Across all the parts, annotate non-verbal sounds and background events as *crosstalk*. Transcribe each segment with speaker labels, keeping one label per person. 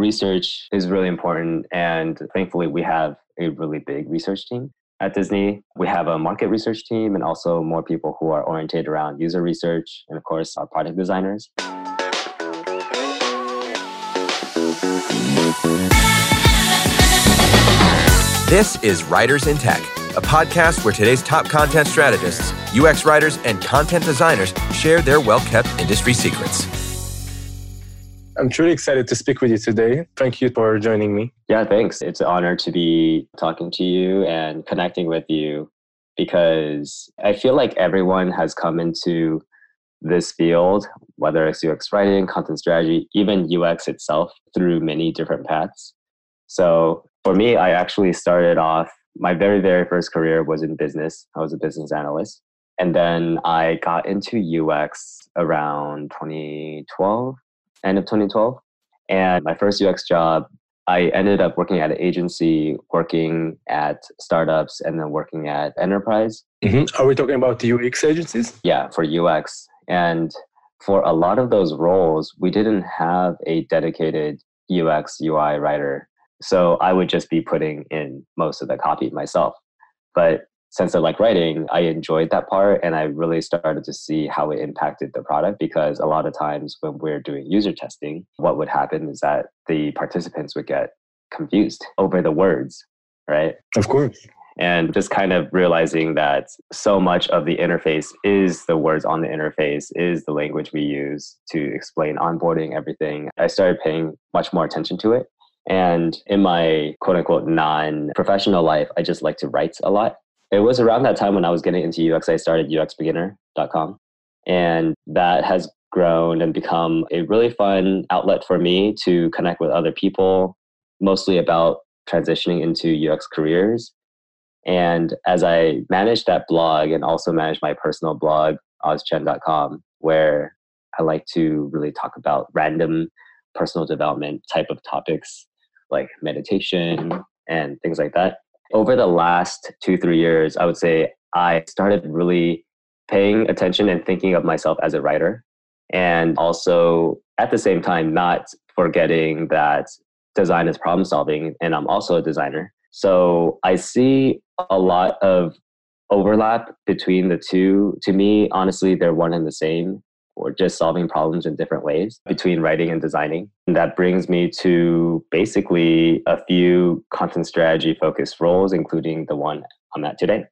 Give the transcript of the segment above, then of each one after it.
Speaker 1: research is really important. And thankfully, we have a really big research team at Disney. We have a market research team and also more people who are oriented around user research and, of course, our product designers.
Speaker 2: This is Writers in Tech, a podcast where today's top content strategists, UX writers, and content designers share their well kept industry secrets.
Speaker 3: I'm truly excited to speak with you today. Thank you for joining me.
Speaker 1: Yeah, thanks. It's an honor to be talking to you and connecting with you because I feel like everyone has come into this field, whether it's UX writing, content strategy, even UX itself, through many different paths. So for me, I actually started off, my very, very first career was in business. I was a business analyst. And then I got into UX around 2012 end of 2012. And my first UX job, I ended up working at an agency, working at startups, and then working at enterprise.
Speaker 3: Mm-hmm. Are we talking about the UX agencies?
Speaker 1: Yeah, for UX. And for a lot of those roles, we didn't have a dedicated UX UI writer. So I would just be putting in most of the copy myself. But since I like writing, I enjoyed that part and I really started to see how it impacted the product because a lot of times when we're doing user testing, what would happen is that the participants would get confused over the words, right?
Speaker 3: Of course.
Speaker 1: And just kind of realizing that so much of the interface is the words on the interface, is the language we use to explain onboarding, everything. I started paying much more attention to it. And in my quote unquote non professional life, I just like to write a lot it was around that time when I was getting into UX, I started uxbeginner.com. And that has grown and become a really fun outlet for me to connect with other people, mostly about transitioning into UX careers. And as I managed that blog and also managed my personal blog, ozchen.com, where I like to really talk about random personal development type of topics like meditation and things like that over the last two, three years, I would say I started really paying attention and thinking of myself as a writer. And also at the same time, not forgetting that design is problem solving, and I'm also a designer. So I see a lot of overlap between the two. To me, honestly, they're one and the same or just solving problems in different ways between writing and designing. And that brings me to basically a few content strategy focused roles, including the one I'm at today.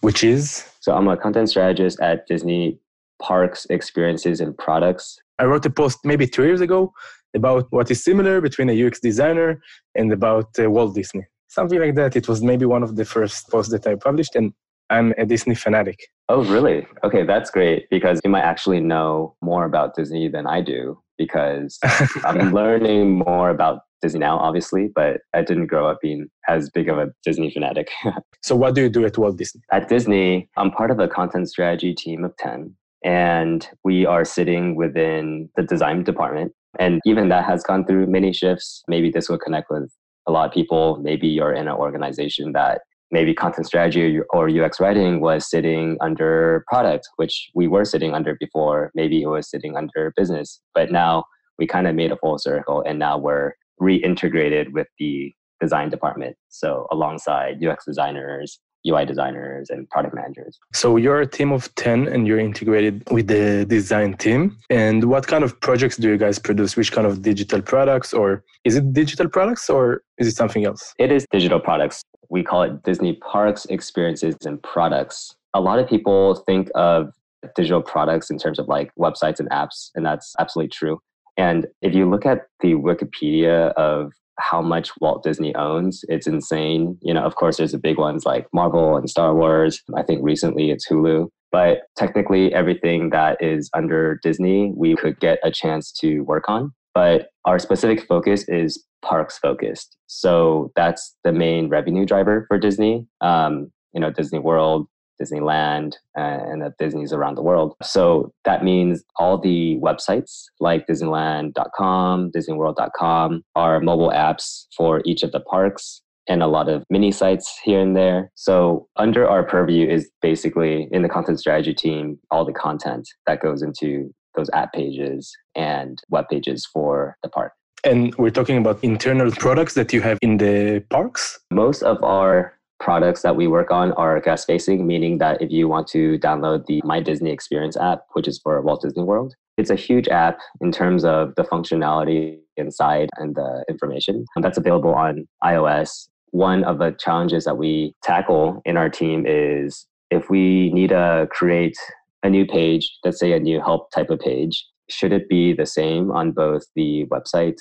Speaker 3: Which is?
Speaker 1: So I'm a content strategist at Disney Parks, Experiences, and Products.
Speaker 3: I wrote a post maybe two years ago about what is similar between a UX designer and about uh, Walt Disney. Something like that. It was maybe one of the first posts that I published, and I'm a Disney fanatic.
Speaker 1: Oh, really? Okay, that's great because you might actually know more about Disney than I do because I'm *laughs* learning more about Disney now, obviously, but I didn't grow up being as big of a Disney fanatic. *laughs*
Speaker 3: so, what do you do at Walt Disney?
Speaker 1: At Disney, I'm part of a content strategy team of 10, and we are sitting within the design department. And even that has gone through many shifts. Maybe this will connect with a lot of people. Maybe you're in an organization that maybe content strategy or UX writing was sitting under product, which we were sitting under before. Maybe it was sitting under business, but now we kind of made a full circle and now we're reintegrated with the design department. So alongside UX designers, UI designers and product managers.
Speaker 3: So you're a team of 10 and you're integrated with the design team. And what kind of projects do you guys produce? Which kind of digital products or is it digital products or is it something else?
Speaker 1: It is digital products. We call it Disney Parks Experiences and Products. A lot of people think of digital products in terms of like websites and apps, and that's absolutely true. And if you look at the Wikipedia of how much Walt Disney owns. It's insane. You know, of course, there's the big ones like Marvel and Star Wars. I think recently it's Hulu. But technically, everything that is under Disney, we could get a chance to work on. But our specific focus is parks focused. So that's the main revenue driver for Disney. Um, you know, Disney World, Disneyland, uh, and the Disney's around the world. So that means all the websites like Disneyland.com, DisneyWorld.com are mobile apps for each of the parks and a lot of mini sites here and there. So under our purview is basically in the content strategy team, all the content that goes into those app pages and web pages for the park.
Speaker 3: And we're talking about internal products that you have in the parks?
Speaker 1: Most of our products that we work on are guest facing, meaning that if you want to download the My Disney Experience app, which is for Walt Disney World, it's a huge app in terms of the functionality inside and the information. And that's available on iOS. One of the challenges that we tackle in our team is if we need to create a new page, let's say a new help type of page, should it be the same on both the website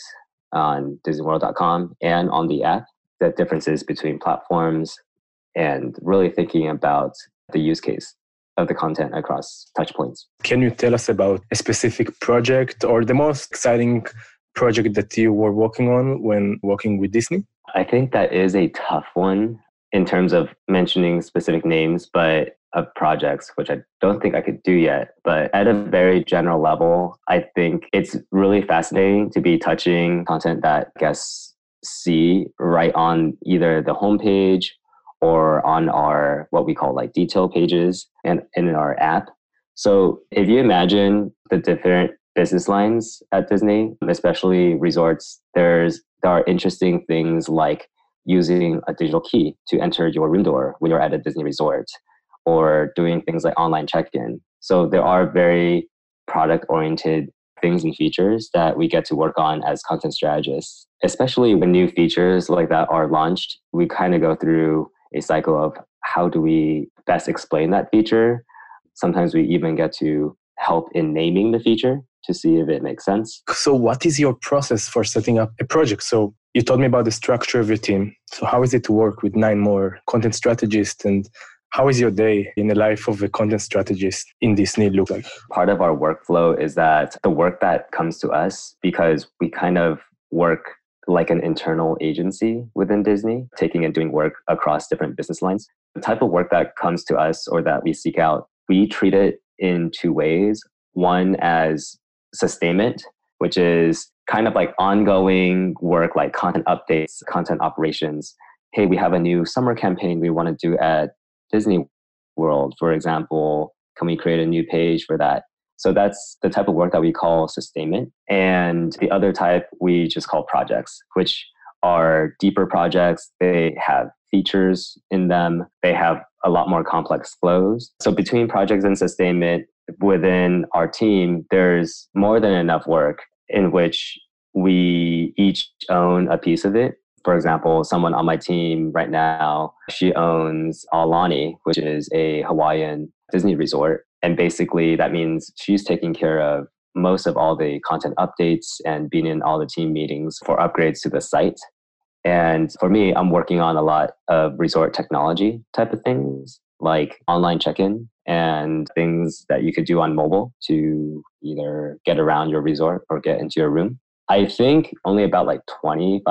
Speaker 1: on disneyworld.com and on the app? The differences between platforms and really thinking about the use case of the content across touchpoints.
Speaker 3: Can you tell us about a specific project or the most exciting project that you were working on when working with Disney?
Speaker 1: I think that is a tough one in terms of mentioning specific names, but of projects, which I don't think I could do yet. But at a very general level, I think it's really fascinating to be touching content that guests see right on either the homepage or on our what we call like detail pages and, and in our app. So if you imagine the different business lines at Disney, especially resorts, there's there are interesting things like using a digital key to enter your room door when you're at a Disney resort or doing things like online check-in. So there are very product oriented things and features that we get to work on as content strategists. Especially when new features like that are launched, we kind of go through a cycle of how do we best explain that feature. Sometimes we even get to help in naming the feature to see if it makes sense.
Speaker 3: So, what is your process for setting up a project? So, you told me about the structure of your team. So, how is it to work with nine more content strategists and how is your day in the life of a content strategist in Disney look like?
Speaker 1: Part of our workflow is that the work that comes to us, because we kind of work like an internal agency within Disney, taking and doing work across different business lines. The type of work that comes to us or that we seek out, we treat it in two ways. One as sustainment, which is kind of like ongoing work like content updates, content operations. Hey, we have a new summer campaign we want to do at Disney World, for example, can we create a new page for that? So that's the type of work that we call sustainment. And the other type we just call projects, which are deeper projects. They have features in them, they have a lot more complex flows. So between projects and sustainment within our team, there's more than enough work in which we each own a piece of it for example, someone on my team right now, she owns Aulani, which is a Hawaiian Disney resort. And basically, that means she's taking care of most of all the content updates and being in all the team meetings for upgrades to the site. And for me, I'm working on a lot of resort technology type of things like online check in and things that you could do on mobile to either get around your resort or get into your room. I think only about like 25%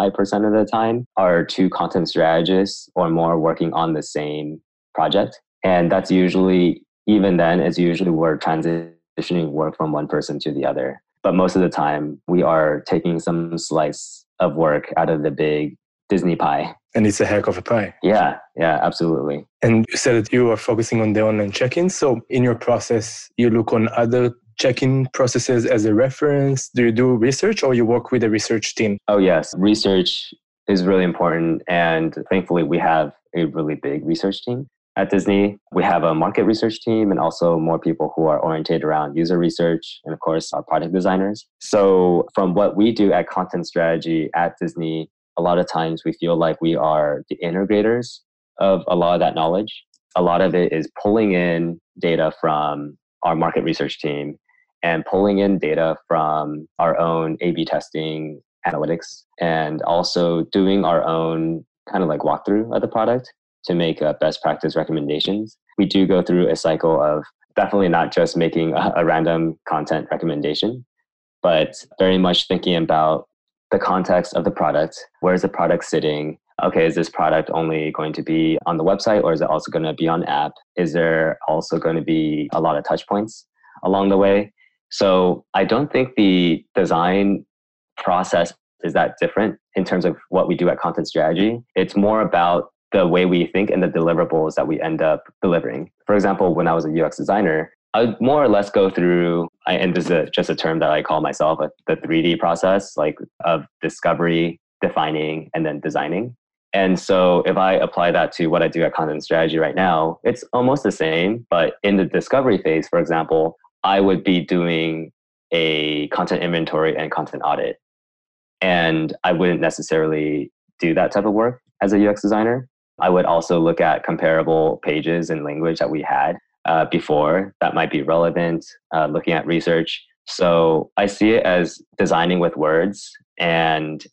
Speaker 1: of the time are two content strategists or more working on the same project. And that's usually, even then, it's usually we're transitioning work from one person to the other. But most of the time, we are taking some slice of work out of the big Disney pie.
Speaker 3: And it's a heck of a pie.
Speaker 1: Yeah, yeah, absolutely.
Speaker 3: And you said that you are focusing on the online check in. So in your process, you look on other check-in processes as a reference? Do you do research or you work with a research team?
Speaker 1: Oh yes, research is really important and thankfully we have a really big research team. At Disney, we have a market research team and also more people who are oriented around user research and of course our product designers. So from what we do at content strategy at Disney, a lot of times we feel like we are the integrators of a lot of that knowledge. A lot of it is pulling in data from our market research team and pulling in data from our own A B testing analytics and also doing our own kind of like walkthrough of the product to make uh, best practice recommendations. We do go through a cycle of definitely not just making a, a random content recommendation, but very much thinking about the context of the product. Where is the product sitting? Okay, is this product only going to be on the website or is it also going to be on app? Is there also going to be a lot of touch points along the way? So I don't think the design process is that different in terms of what we do at content strategy. It's more about the way we think and the deliverables that we end up delivering. For example, when I was a UX designer, I would more or less go through, and this is just a term that I call myself, the 3D process, like of discovery, defining, and then designing. And so if I apply that to what I do at content strategy right now, it's almost the same. But in the discovery phase, for example, I would be doing a content inventory and content audit. And I wouldn't necessarily do that type of work as a UX designer. I would also look at comparable pages and language that we had uh, before that might be relevant, uh, looking at research. So I see it as designing with words and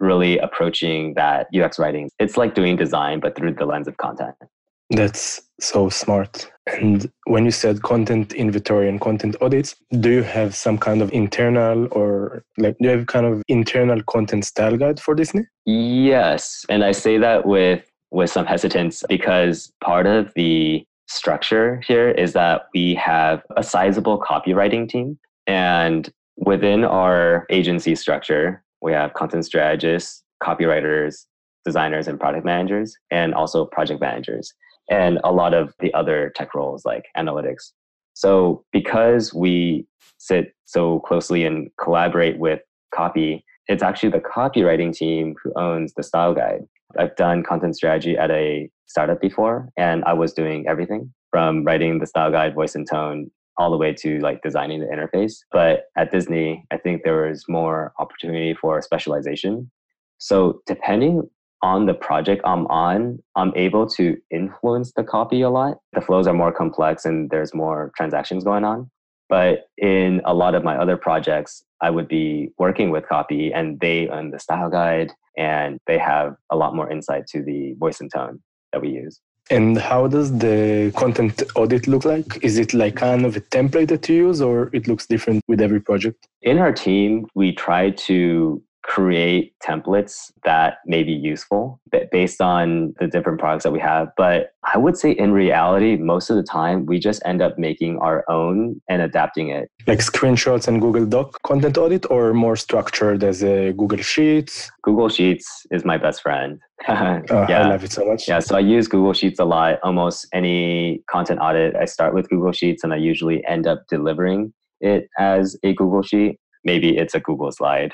Speaker 1: really approaching that UX writing. It's like doing design, but through the lens of content.
Speaker 3: That's so smart. And when you said content inventory and content audits, do you have some kind of internal or like do you have kind of internal content style guide for Disney?
Speaker 1: Yes. And I say that with with some hesitance because part of the structure here is that we have a sizable copywriting team and within our agency structure we have content strategists, copywriters, designers, and product managers, and also project managers, and a lot of the other tech roles like analytics. So, because we sit so closely and collaborate with copy, it's actually the copywriting team who owns the style guide. I've done content strategy at a startup before, and I was doing everything from writing the style guide, voice and tone, all the way to like designing the interface. But at Disney, I think there was more opportunity for specialization. So depending on the project I'm on, I'm able to influence the copy a lot. The flows are more complex and there's more transactions going on. But in a lot of my other projects, I would be working with copy and they own the style guide and they have a lot more insight to the voice and tone that we use.
Speaker 3: And how does the content audit look like? Is it like kind of a template that you use or it looks different with every project?
Speaker 1: In our team, we try to create templates that may be useful based on the different products that we have. But I would say in reality, most of the time, we just end up making our own and adapting it.
Speaker 3: Like screenshots and Google Doc content audit, or more structured as a Google Sheets?
Speaker 1: Google Sheets is my best friend. *laughs*
Speaker 3: oh, yeah. I love it so much.
Speaker 1: Yeah, so I use Google Sheets a lot. Almost any content audit, I start with Google Sheets and I usually end up delivering it as a Google Sheet. Maybe it's a Google slide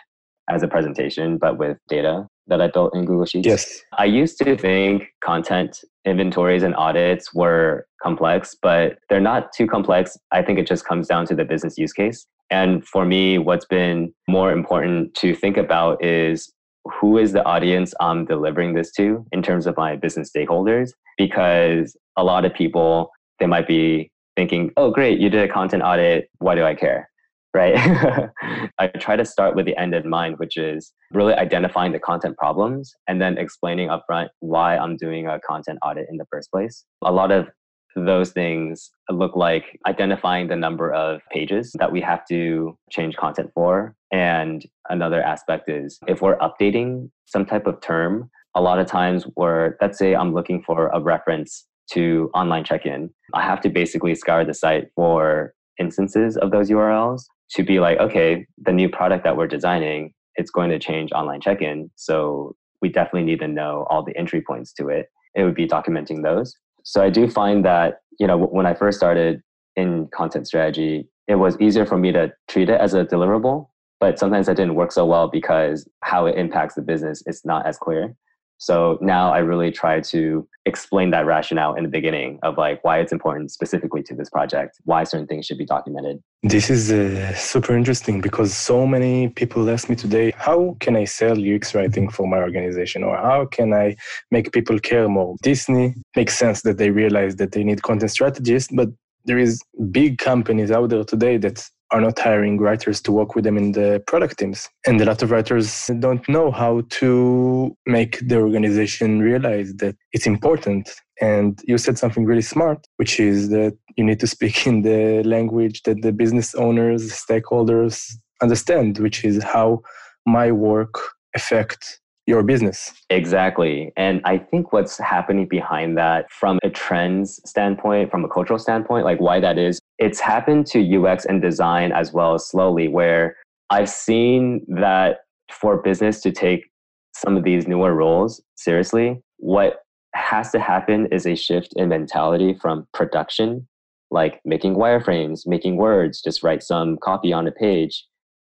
Speaker 1: as a presentation, but with data that I built in Google Sheets.
Speaker 3: Yes.
Speaker 1: I used to think content inventories and audits were complex, but they're not too complex. I think it just comes down to the business use case. And for me, what's been more important to think about is who is the audience I'm delivering this to in terms of my business stakeholders? Because a lot of people, they might be thinking, oh, great, you did a content audit. Why do I care? Right? *laughs* I try to start with the end in mind, which is really identifying the content problems and then explaining upfront why I'm doing a content audit in the first place. A lot of those things look like identifying the number of pages that we have to change content for. And another aspect is if we're updating some type of term, a lot of times where, let's say I'm looking for a reference to online check in, I have to basically scour the site for instances of those URLs to be like, okay, the new product that we're designing, it's going to change online check-in. So we definitely need to know all the entry points to it. It would be documenting those. So I do find that, you know, when I first started in content strategy, it was easier for me to treat it as a deliverable, but sometimes that didn't work so well because how it impacts the business is not as clear. So now I really try to explain that rationale in the beginning of like why it's important specifically to this project, why certain things should be documented.
Speaker 3: This is uh, super interesting because so many people ask me today, how can I sell UX writing for my organization or how can I make people care more? Disney makes sense that they realize that they need content strategists, but there is big companies out there today that are not hiring writers to work with them in the product teams. And a lot of writers don't know how to make the organization realize that it's important. And you said something really smart, which is that you need to speak *laughs* in the language that the business owners, stakeholders understand, which is how my work affects your business.
Speaker 1: Exactly. And I think what's happening behind that from a trends standpoint, from a cultural standpoint, like why that is, it's happened to UX and design as well slowly, where I've seen that for business to take some of these newer roles seriously, what has to happen is a shift in mentality from production like making wireframes, making words, just write some copy on a page,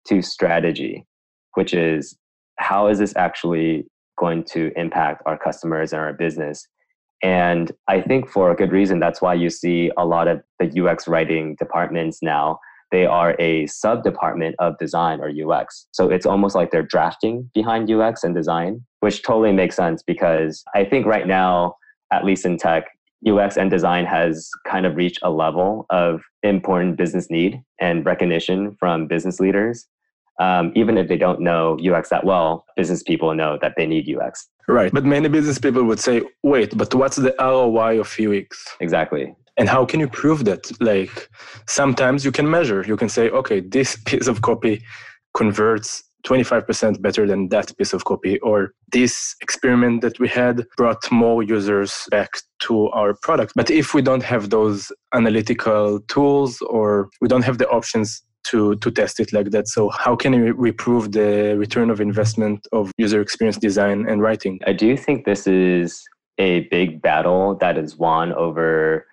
Speaker 1: to strategy, which is how is this actually going to impact our customers and our business? And I think for a good reason, that's why you see a lot of the UX writing departments now. They are a sub department of design or UX. So it's almost like they're drafting behind UX and design, which totally makes sense because I think right now, at least in tech, UX and design has kind of reached a level of important business need and recognition from business leaders. Um, even if they don't know UX that well, business people know that they need UX.
Speaker 3: Right. But many business people would say, wait, but what's the ROI of UX?
Speaker 1: Exactly.
Speaker 3: And how can you prove that? Like sometimes you can measure, you can say, okay, this *laughs* piece of copy converts 25% better than that piece of copy, or this experiment that we had brought more users back to our product. But if we don't have those analytical tools or we don't have the options to, to test it like that, so how can we, prove the return of investment of user experience design and writing?
Speaker 1: I do think this is a big battle that is won over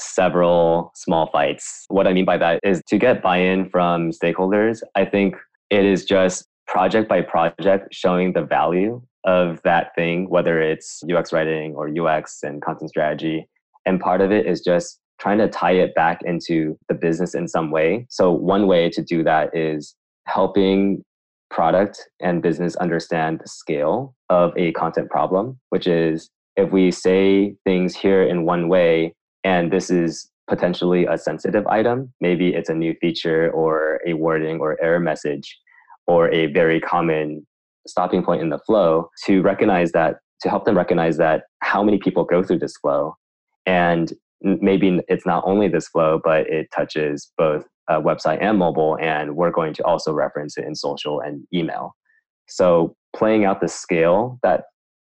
Speaker 1: several small fights. What I mean by that is to get buy in from stakeholders, I think it is just project by project showing the value of that thing, whether it's UX writing or UX and content strategy. And part of it is just trying to tie it back into the business in some way. So, one way to do that is helping product and business understand the scale of a content problem, which is if we say things here in one way, and this is potentially a sensitive item, maybe it's a new feature or a wording or error message or a very common stopping point in the flow to recognize that to help them recognize that how many people go through this flow and maybe it's not only this flow but it touches both uh, website and mobile and we're going to also reference it in social and email so playing out the scale that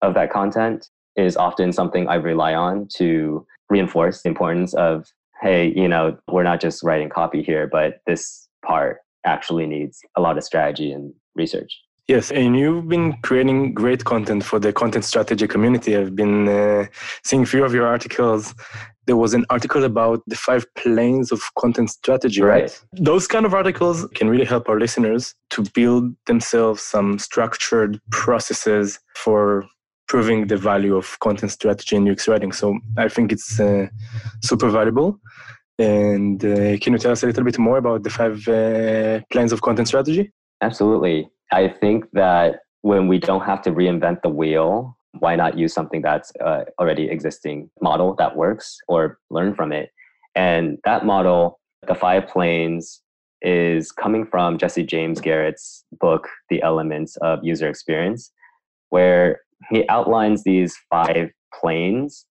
Speaker 1: of that content is often something i rely on to reinforce the importance of hey you know we're not just writing copy here but this part actually needs a lot of strategy and research.
Speaker 3: Yes, and you've been creating great content for the content strategy community. I've been uh, seeing a few of your articles. There was an article about the five planes of content strategy, right? right? Those kind of articles can really help our listeners to build themselves some structured processes for proving the value of content strategy and UX writing. So I think it's uh, super valuable. And uh, can you tell us a little bit more about the five uh, plans of content strategy?
Speaker 1: Absolutely. I think that when we don't have to reinvent the wheel, why not use something that's uh, already existing model that works or learn from it? And that model, the five planes, is coming from Jesse James Garrett's book, The Elements of User Experience, where he outlines these five planes.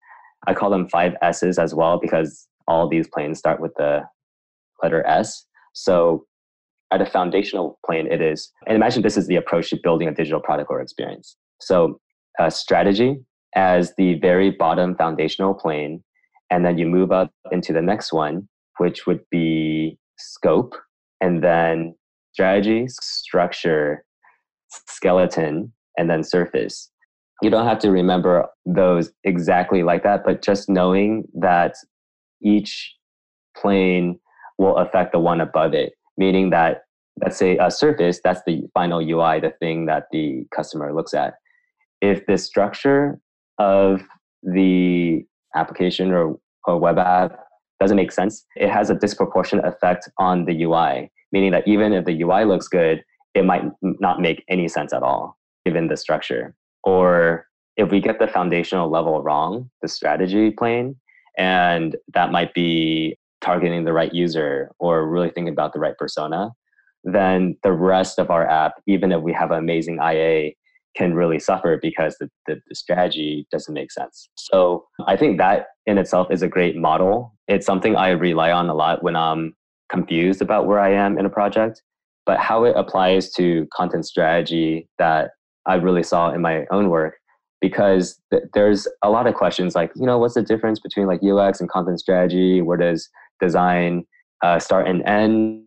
Speaker 1: I call them five S's as well because all these planes start with the letter S. So at a foundational plane, it is, and imagine this is the approach to building a digital product or experience. So uh, strategy as the very bottom foundational plane, and then you move up into the next one, which would be scope, and then strategy, structure, skeleton, and then surface. You don't have to remember those exactly like that, but just knowing that each plane will affect the one above it, meaning that let's say a surface, that's the final UI, the thing that the customer looks at. If the structure of the application or, or web app doesn't make sense, it has a disproportionate effect on the UI, meaning that even if the UI looks good, it might not make any sense at all, given the structure. Or if we get the foundational level wrong, the strategy plane, and that might be targeting the right user or really thinking about the right persona, then the rest of our app, even if we have an amazing IA, can really suffer because the, the, the, strategy doesn't make sense. So I think that in itself is a great model. It's something I rely on a lot when I'm confused about where I am in a project. But how it applies to content strategy that I really saw in my own work because th- there's a lot of questions like you know what's the difference between like ux and content strategy where does design uh, start and end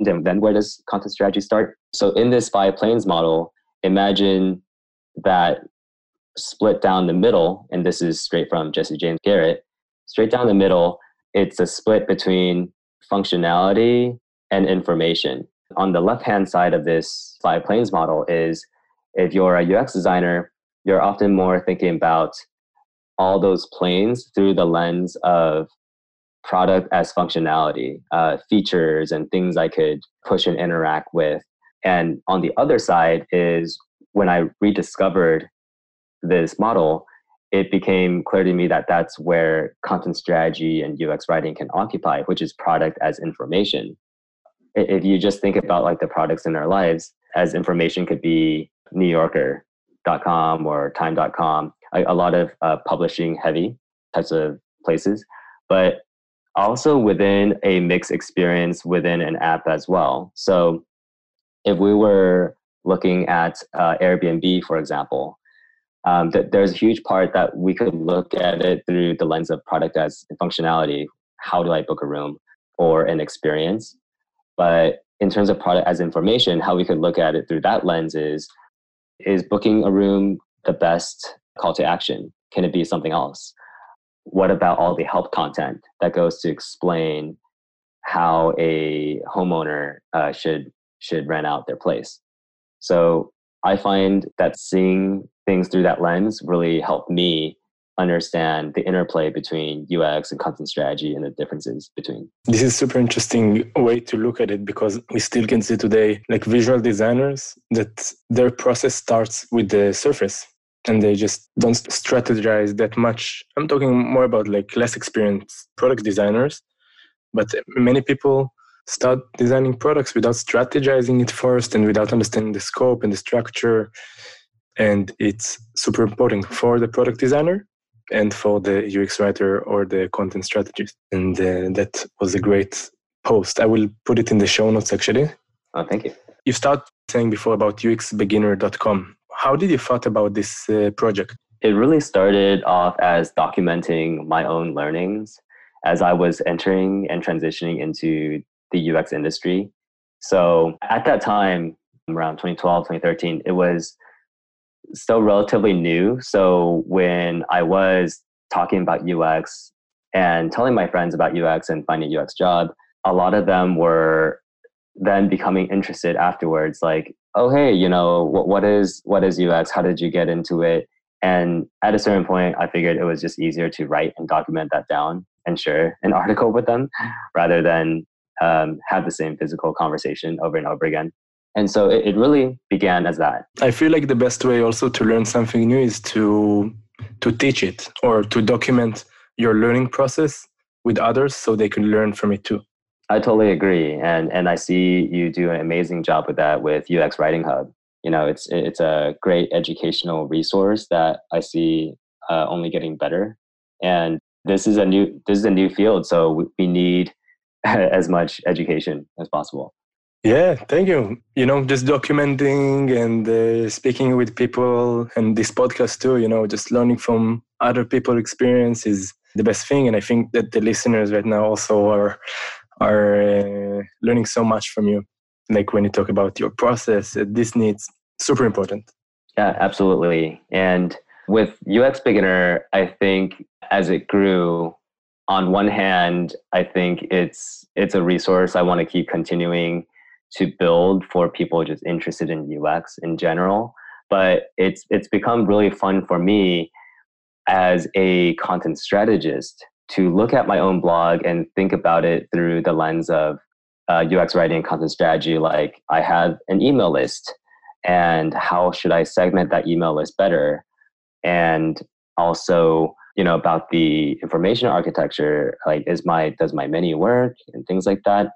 Speaker 1: and then where does content strategy start so in this five planes model imagine that split down the middle and this is straight from jesse james garrett straight down the middle it's a split between functionality and information. On the left hand side of this five planes model is if you're a UX designer, you're often more thinking about all those planes through the lens of product as functionality, uh, features, and things I could push and interact with. And on the other side is when I rediscovered this model, it became clear to me that that's where content strategy and UX writing can occupy, which is product as information. If you just think about like the products in our lives as information could be New Yorker.com or Time.com, a, a lot of uh, publishing heavy types of places, but also within a mixed experience within an app as well. So if we were looking at uh, Airbnb, for example, um, th- there's a huge part that we could look at it through the lens of product as functionality. How do I book a room or an experience? But in terms of product as information, how we could look at it through that lens is is booking a room the best call to action? Can it be something else? What about all the help content that goes to explain how a homeowner uh, should should rent out their place? So I find that seeing things through that lens really helped me understand the interplay between UX and content strategy and the differences between.
Speaker 3: This is super interesting way to look at it because we still can see today like visual designers that their process starts with the surface and they just don't strategize that much. I'm talking more about like less experienced product designers, but many people start designing products without strategizing it first and without understanding the scope and the structure. And it's super important for the product designer and for the UX writer or the content strategist. And uh, that was a great post. I will put it in the show notes actually.
Speaker 1: Oh, thank you.
Speaker 3: You start saying before about uxbeginner.com. How did you thought about this uh, project?
Speaker 1: It really started off as documenting my own learnings as I was entering and transitioning into the UX industry. So at that time, around 2012, 2013, it was still relatively new. So when I was talking about UX and telling my friends about UX and finding a UX job, a lot of them were then becoming interested afterwards like oh hey you know what, what is what is ux how did you get into it and at a certain point i figured it was just easier to write and document that down and share an *laughs* article with them rather than um, have the same physical conversation over and over again. And so it, it really began as that.
Speaker 3: I feel like the best way also to learn something new is to to teach it or to document your learning process with others so they can learn from it too.
Speaker 1: I totally agree, and and I see you do an amazing job with that with UX Writing Hub. You know, it's it's a great educational resource that I see uh, only getting better. And this is a new this is a new field, so we, we need *laughs* as much education as possible.
Speaker 3: Yeah, thank you. You know, just documenting and uh, speaking with people, and this podcast too. You know, just learning from other people's experience is the best thing. And I think that the listeners right now also are are uh, learning so much from you. Like when you talk about your process, uh, this needs super important.
Speaker 1: Yeah, absolutely. And with UX Beginner, I think as it grew, on one hand, I think it's it's a resource I want to keep continuing to build for people just interested in UX in general. But it's it's become really fun for me as a content strategist to look at my own blog and think about it through the lens of uh, UX writing and content strategy. Like I have an email list, and how should I segment that email list better? And also, you know, about the information architecture. Like, is my does my menu work and things like that.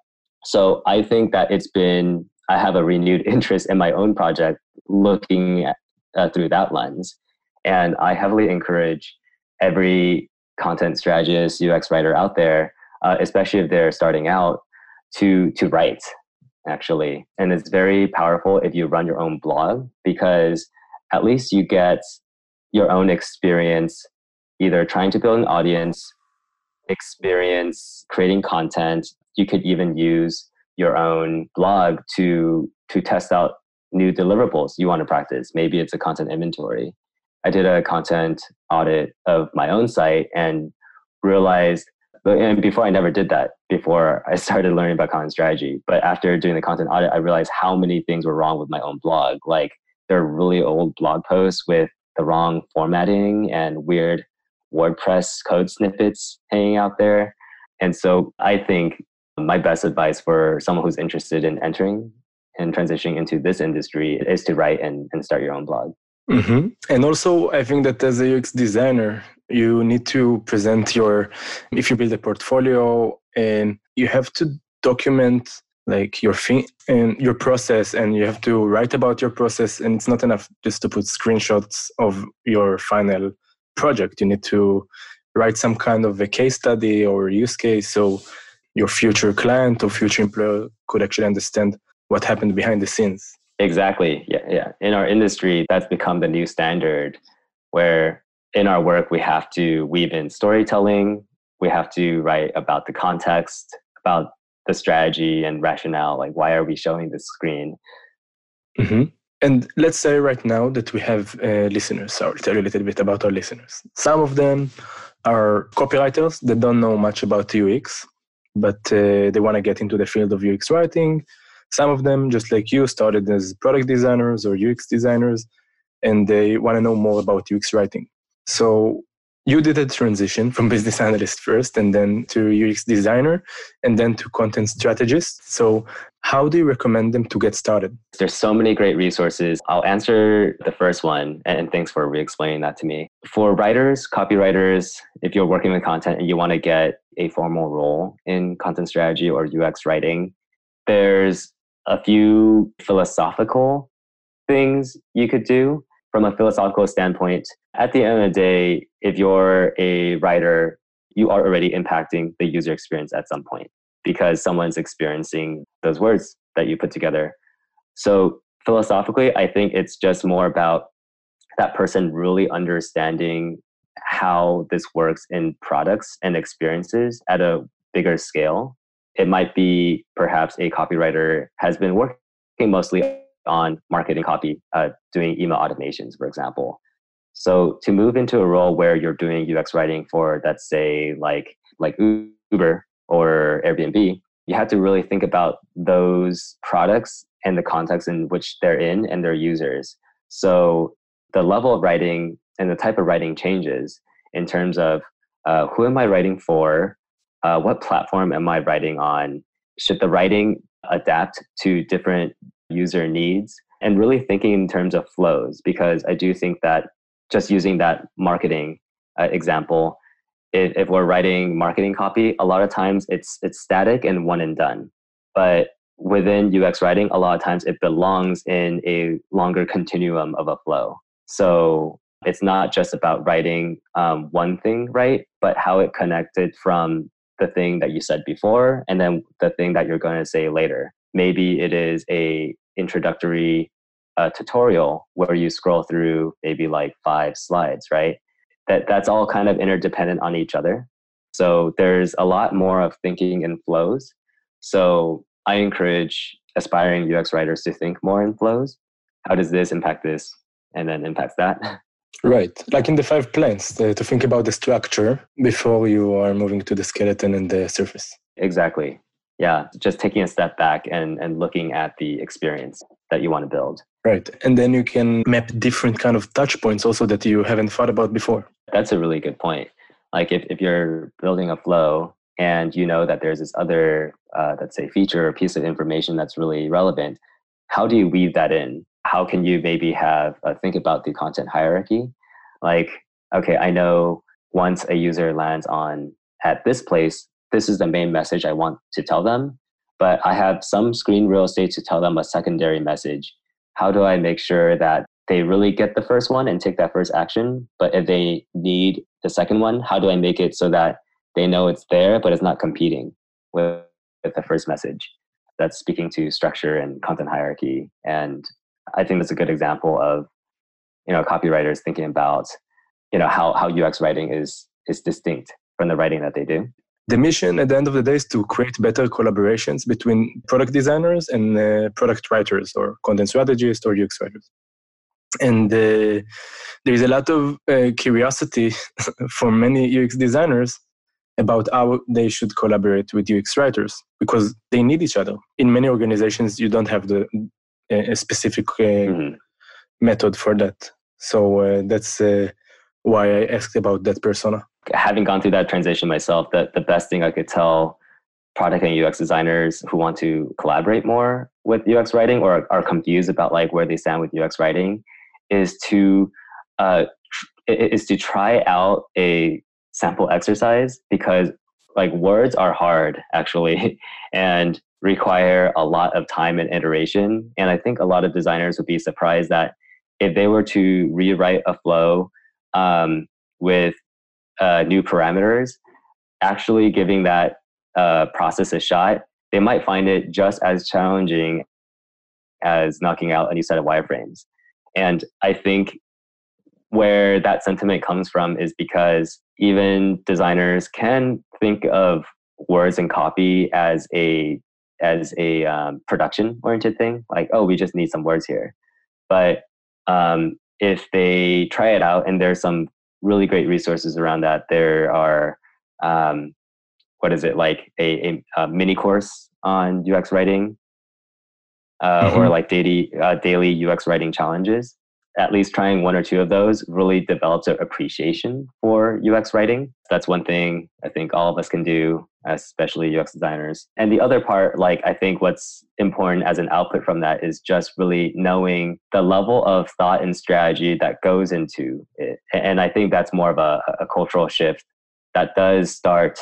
Speaker 1: So I think that it's been I have a renewed *laughs* interest in my own project, looking at, uh, through that lens, and I heavily encourage every content strategist, UX writer out there, uh, especially if they're starting out, to to write actually. And it's very powerful if you run your own blog because at least you get your own experience either trying to build an audience, experience creating content. You could even use your own blog to to test out new deliverables you want to practice. Maybe it's a content inventory. I did a content audit of my own site and realized and before I never did that before I started learning about content strategy. But after doing the content audit, I realized how many things were wrong with my own blog. Like there are really old blog posts with the wrong formatting and weird WordPress code snippets hanging out there. And so I think my best advice for someone who's interested in entering and transitioning into this industry is to write and, and start your own blog.
Speaker 3: Mm-hmm. And also, I think that as a UX designer, you need to present your, if you build a portfolio and you have to document like your thing and your process and you have to write about your process and it's not enough just to put screenshots of your final project you need to write some kind of a case study or use case so your future client or future employer could actually understand what happened behind the scenes.
Speaker 1: Exactly. Yeah yeah. In our industry that's become the new standard where in our work we have to weave in storytelling. We have to write about the context about the strategy and rationale like why are we showing this screen?
Speaker 3: Mm-hmm. And let's say right now that we have uh, listeners. So i'll tell you a little bit about our listeners. Some of them are copywriters that don't know much about ux but uh, they want to get into the field of ux writing. Some of them just like you started as product designers or ux designers and they want to know more about ux writing. So you did a transition from business analyst first and then to UX designer and then to content strategist. So, how do you recommend them to get started?
Speaker 1: There's so many great resources. I'll answer the first one, and thanks for re explaining that to me. For writers, copywriters, if you're working with content and you want to get a formal role in content strategy or UX writing, there's a few philosophical things you could do from a philosophical standpoint, at the end of the day, if you're a writer, you are already impacting the user experience at some point because someone's experiencing those words that you put together. So philosophically, I think it's just more about that person really understanding how this works in products and experiences at a bigger scale. It might be perhaps a copywriter has been working mostly on marketing copy, uh, doing email automations, for example. So to move into a role where you're doing UX writing for, let's say, like like Uber or Airbnb, you have to really think about those products and the context in which they're in and their users. So the level of writing and the type of writing changes in terms of uh, who am I writing for? Uh, what platform am I writing on? Should the writing adapt to different user needs and really thinking in terms of flows because I do think that just using that marketing uh, example, if, if we're writing marketing copy, a lot of times it's it's static and one and done. But within UX writing, a lot of times it belongs in a longer continuum of a flow. So it's not just about writing um, one thing right, but how it connected from the thing that you said before and then the thing that you're going to say later maybe it is a introductory uh, tutorial where you scroll through maybe like five slides right? That that's all kind of interdependent on each other. So there's a lot more of thinking in flows. So i encourage aspiring ux writers to think more in flows. How does this impact this and then impacts that? *laughs*
Speaker 3: Right. Like in the five plans to think about the structure before you are moving to the skeleton and the surface.
Speaker 1: Exactly yeah just taking a step back and and looking at the experience that you want to build.
Speaker 3: Right and then you can map different kind of touch points also that you haven't thought about before.
Speaker 1: That's a really good point. Like if, if you're building a flow and you know that there's this other uh, let's say feature or piece of information that's really relevant how do you weave that in? How can you maybe have uh, think about the content hierarchy? Like okay i know once a user lands on at this place this is the main message I want to tell them, but I have some screen real estate to tell them a secondary message. How do I make sure that they really get the first one and take that first action? But if they need the second one, how do I make it so that they know it's there, but it's not competing with, with the first message? That's speaking to structure and content hierarchy. And I think that's a good example of, you know, copywriters thinking about, you know, how, how UX writing is is distinct from the writing that they do
Speaker 3: the mission at the end of the day is to create better collaborations between product designers and uh, product writers or content strategists or UX writers. And uh, there is a lot of uh, curiosity *laughs* for many UX designers about how they should collaborate with UX writers because they need each other. In many organizations, you don't have the a specific uh, mm-hmm. method for that. So uh, that's uh, why I asked about that persona.
Speaker 1: Having gone through that transition myself, that the best thing I could tell product and UX designers who want to collaborate more with UX writing or are confused about like where they stand with UX writing is to uh, is to try out a sample exercise because like words are hard actually *laughs* and require a lot of time and iteration. And i think a lot of designers would be surprised that if they were to rewrite a flow um, with uh, new parameters actually giving that uh, process a shot they might find it just as challenging as knocking out a new set of wireframes. And i think where that sentiment comes from is because even designers can think of words and copy as a as a um, production oriented thing like oh we just need some words here. But um, if they try it out and there's some really great resources around that there are um, what is it like a, a, a, mini course on ux writing uh, mm-hmm. or like daily uh, daily ux writing challenges at least trying one or two of those really develops an appreciation for UX writing. That's one thing I think all of us can do, especially UX designers. And the other part, like I think what's important as an output from that is just really knowing the level of thought and strategy that goes into it. And I think that's more of a, a cultural shift that does start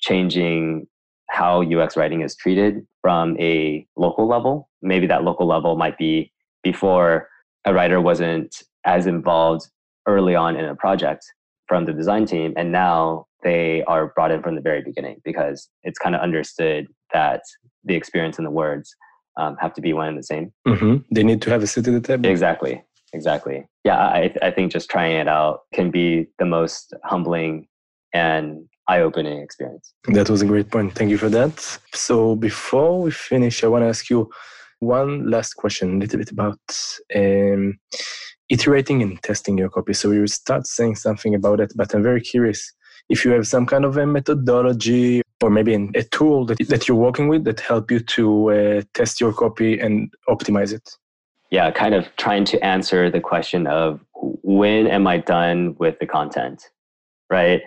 Speaker 1: changing how UX writing is treated from a local level. Maybe that local level might be before a writer wasn't as involved early on in a project from the design team and now they are brought in from the very beginning because it's kind of understood that the experience and the words um, have to be one and the same.
Speaker 3: Mm-hmm. they need to have a seat at the table.
Speaker 1: Exactly. Exactly. Yeah I, I think just trying it out can be the most humbling and eye-opening experience.
Speaker 3: That was a great point. Thank you for that. So before we finish i want to ask you one last question, a little bit about um, iterating and testing your copy. So you start saying something about it, but I'm very curious if you have some kind of a methodology or maybe a tool that, that you're working with that help you to uh, test your copy and optimize it.
Speaker 1: Yeah, kind of trying to answer the question of when am I done with the content, right?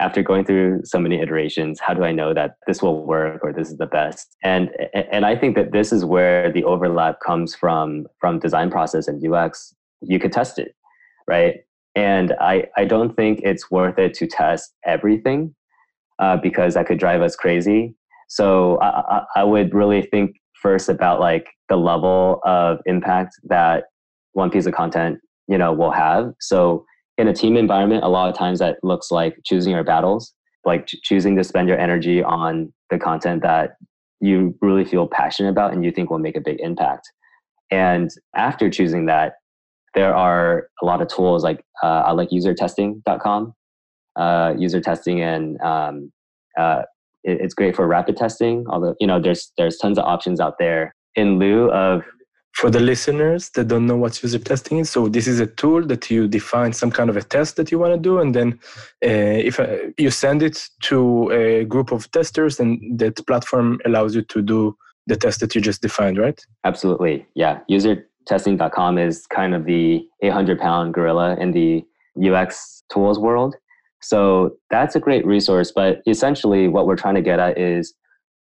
Speaker 1: after going through so many iterations how do i know that this will work or this is the best and and i think that this is where the overlap comes from from design process and ux you could test it right and i i don't think it's worth it to test everything uh, because that could drive us crazy so I, I would really think first about like the level of impact that one piece of content you know will have so in a team environment, a lot of times that looks like choosing your battles, like choosing to spend your energy on the content that you really feel passionate about and you think will make a big impact. And after choosing that, there are a lot of tools like uh, I like usertesting.com. Uh, user testing and um, uh, it, it's great for rapid testing. Although you know there's there's tons of options out there in lieu of
Speaker 3: for the listeners that don't know what user testing is so this is a tool that you define some kind of a test that you want to do and then uh, if uh, you send it to a group of testers and that platform allows you to do the test that you just defined right
Speaker 1: absolutely yeah usertesting.com is kind of the 800 pound gorilla in the ux tools world so that's a great resource but essentially what we're trying to get at is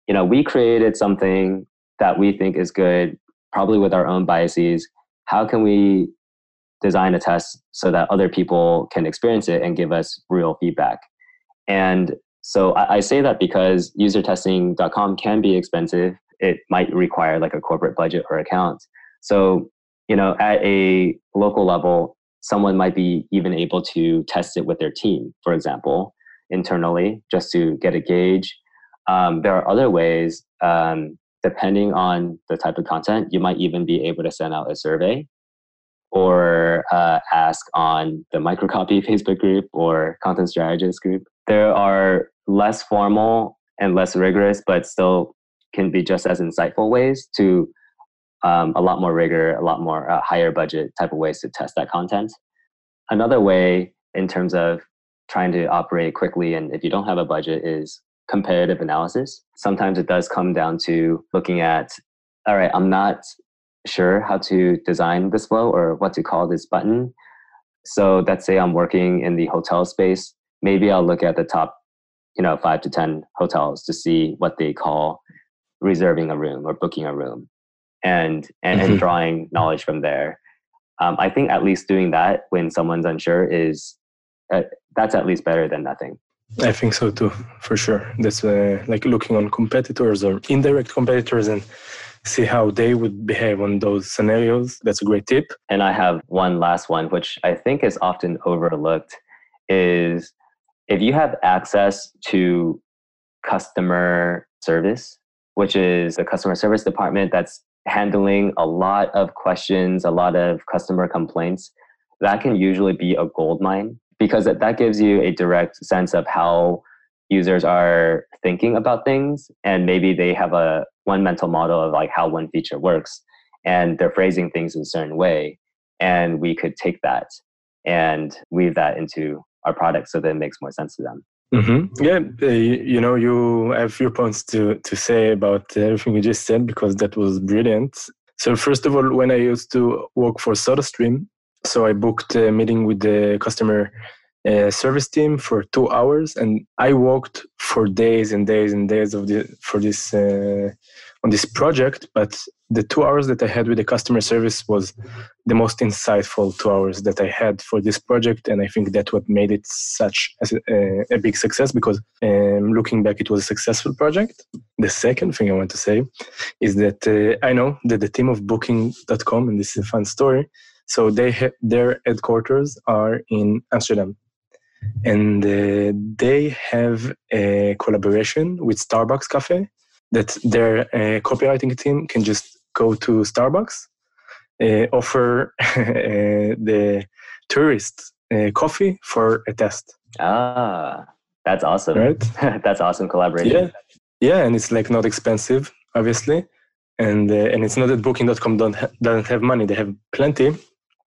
Speaker 1: you know we created something that we think is good probably with our own biases, how can we design a test so that other people can experience it and give us real feedback? And so I, I say that because usertesting.com can be expensive. It might require like a corporate budget or account. So, you know, at a local level, someone might be even able to test it with their team, for example, internally, just to get a gauge. Um, there are other ways um, depending on the type of content, you might even be able to send out a survey or uh, ask on the microcopy *laughs* Facebook group or content strategist group. There are less formal and less rigorous, but still can be just as insightful ways to um, a lot more rigor, a lot more uh, higher budget type of ways to test that content. Another way, in terms of trying to operate quickly and if you don't have a budget is comparative analysis. Sometimes it does come down to looking at, all right, I'm not sure how to design this flow or what to call this button. So let's say I'm working in the hotel space. Maybe I'll look at the top, you know, five to 10 hotels to see what they call reserving a room or booking a room and, and, mm-hmm. and drawing knowledge from there. Um, I think at least doing that when someone's unsure is uh, that's at least better than nothing.
Speaker 3: I think so too, for sure. That's uh, like looking on competitors or indirect competitors and see how they would behave on those scenarios. That's a great tip.
Speaker 1: And I have one last one, which I think is often overlooked, is if you have access to customer service, which is the customer service department that's handling a lot of questions, a lot of customer complaints, that can usually be a gold mine because that gives you a direct sense of how users are thinking about things. And maybe they have a one mental model of like how one feature works and they're phrasing things in a certain way. And we could take that and weave that into our product so that it makes more sense to them
Speaker 3: mm-hmm. yeah uh, you know you have a few points to, to say about everything you just said because that was brilliant so first of all when i used to work for sodastream so I booked a meeting with the customer uh, service team for two hours, and I worked for days and days and days of the for this uh, on this project. But the two hours that I had with the customer service was the most insightful two hours that I had for this project, and I think that's what made it such a, a big success. Because um, looking back, it was a successful project. The second thing I want to say is that uh, I know that the team of Booking.com, and this is a fun story so they ha- their headquarters are in Amsterdam, and uh, they have a collaboration with Starbucks Cafe that their uh, copywriting team can just go to Starbucks, uh, offer *laughs* uh, the tourists uh, coffee for a test.
Speaker 1: Ah, that's awesome!
Speaker 3: Right? *laughs*
Speaker 1: that's awesome collaboration.
Speaker 3: Yeah, yeah, and it's like not expensive, obviously and uh, and it's not that booking.com don't ha- doesn't have money they have plenty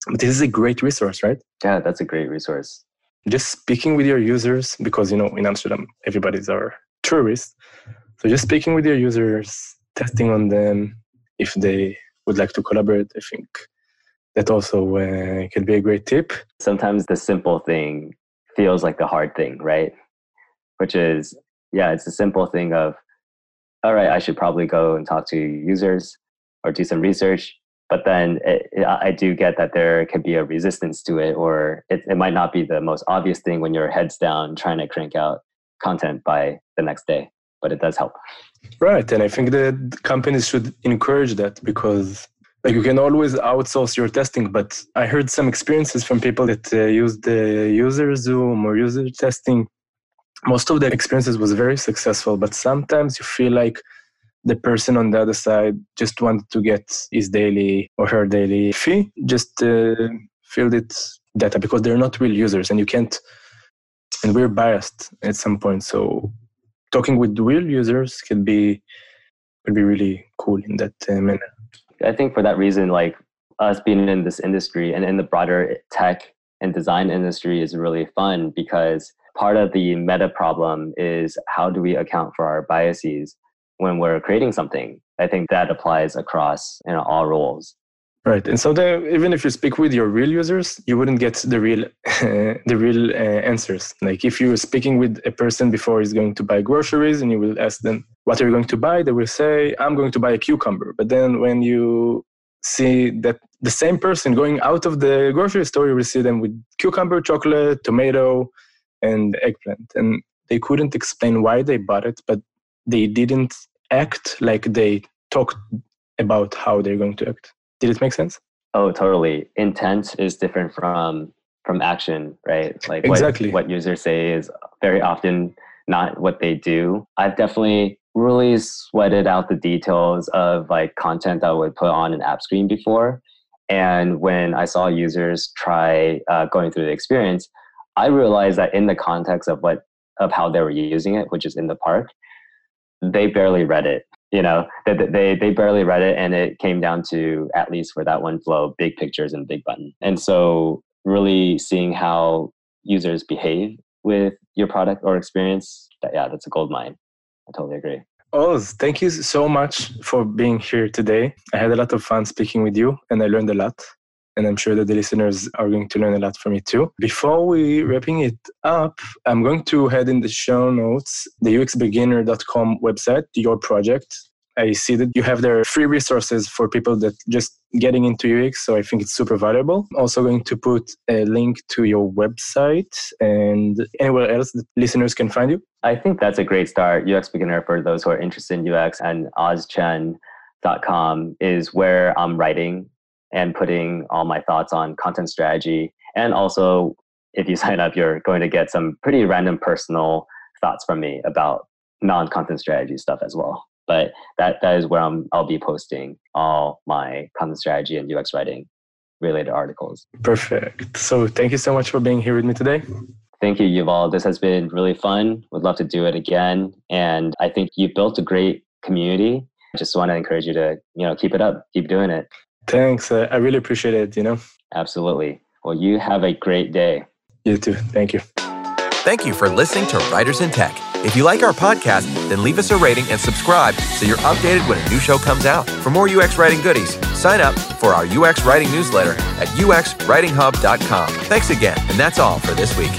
Speaker 3: but this is a great resource, right?
Speaker 1: Yeah, that's a great resource.
Speaker 3: Just speaking with your users, because you know in Amsterdam everybody's our tourist So just speaking with your users, testing on them if they would like to collaborate. I think that also uh, can be a great tip.
Speaker 1: Sometimes the simple thing feels like the hard thing, right? Which is, yeah, it's a simple thing of, all right, I should probably go and talk to users or do some research but then it, it, I do get that there can be a resistance to it, or it, it might not be the most obvious thing when you're heads down trying to crank out content by the next day, but it does help.
Speaker 3: Right, and I think that companies should encourage that because like you can always outsource your testing but i heard some experiences from people that uh, use the UserZoom or user testing most of the experiences was very successful but sometimes you feel like the person on the other side just wanted to get his daily or her daily fee, just uh, filled it data because they're not real users and you can't, and we're biased at some point. So talking with real users can be, could be really cool in that uh, manner.
Speaker 1: I think for that reason, like us being in this industry and in the broader tech and design industry is really fun because part of the meta problem is how do we account for our biases when we're creating something. I think that applies across you know, all roles.
Speaker 3: Right, and so even if you speak with your real users, you wouldn't get the real *laughs* the real uh, answers. Like if you're speaking with a person before he's going to buy groceries, and you will ask them, "What are you going to buy?" They will say, "I'm going to buy a cucumber." But then when you see that the same person going out of the grocery store, you will see them with cucumber, chocolate, tomato, and eggplant, and they couldn't explain why they bought it, but they didn't act like they talked about how they're going to act. Did it make sense?
Speaker 1: Oh, totally. Intent is different from from action, right? Like
Speaker 3: exactly.
Speaker 1: what, what users say is very often not what they do. I've definitely really sweated out the details of like content that I would put on an app screen before. And when I saw users try uh, going through the experience, I realized that in the context of what of how they were using it, which is in the park, they barely read it you know they, they they barely read it and it came down to at least for that one flow big pictures and big button and so really seeing how users behave with your product or experience, that, yeah, that's a gold mine. I totally agree.
Speaker 3: Oz, thank you so much for being here today. I had a lot of fun speaking with you and I learned a lot. And I'm sure that the listeners are going to learn a lot from it too. Before we wrapping it up, I'm going to head in the show notes, the uxbeginner.com website, your project, I see that you have there free resources for people that just getting into UX. So I think it's super valuable. Also going to put a link to your website and anywhere else that listeners can find you.
Speaker 1: I think that's a great start. UX beginner for those who are interested in UX and ozchen.com is where I'm writing and putting all my thoughts on content strategy. And also if you *laughs* sign up, you're going to get some pretty random personal thoughts from me about non-content strategy stuff as well but that that is where I'm I'll be posting all my content strategy and UX writing related articles.
Speaker 3: Perfect. So thank you so much for being here with me today.
Speaker 1: Thank you, Yuval. This has been really fun. Would love to do it again. And I think you built a great community. I just want to encourage you to, you know, keep it up, keep doing it.
Speaker 3: Thanks. I really appreciate it, you know.
Speaker 1: Absolutely. Well, you have a great day.
Speaker 3: You too. Thank you.
Speaker 2: Thank you for listening to Writers in Tech. If you like our podcast, then leave us a rating and subscribe so you're updated when a new show comes out. For more UX writing goodies, sign up for our UX writing newsletter at uxwritinghub.com. Thanks again, and that's all for this week.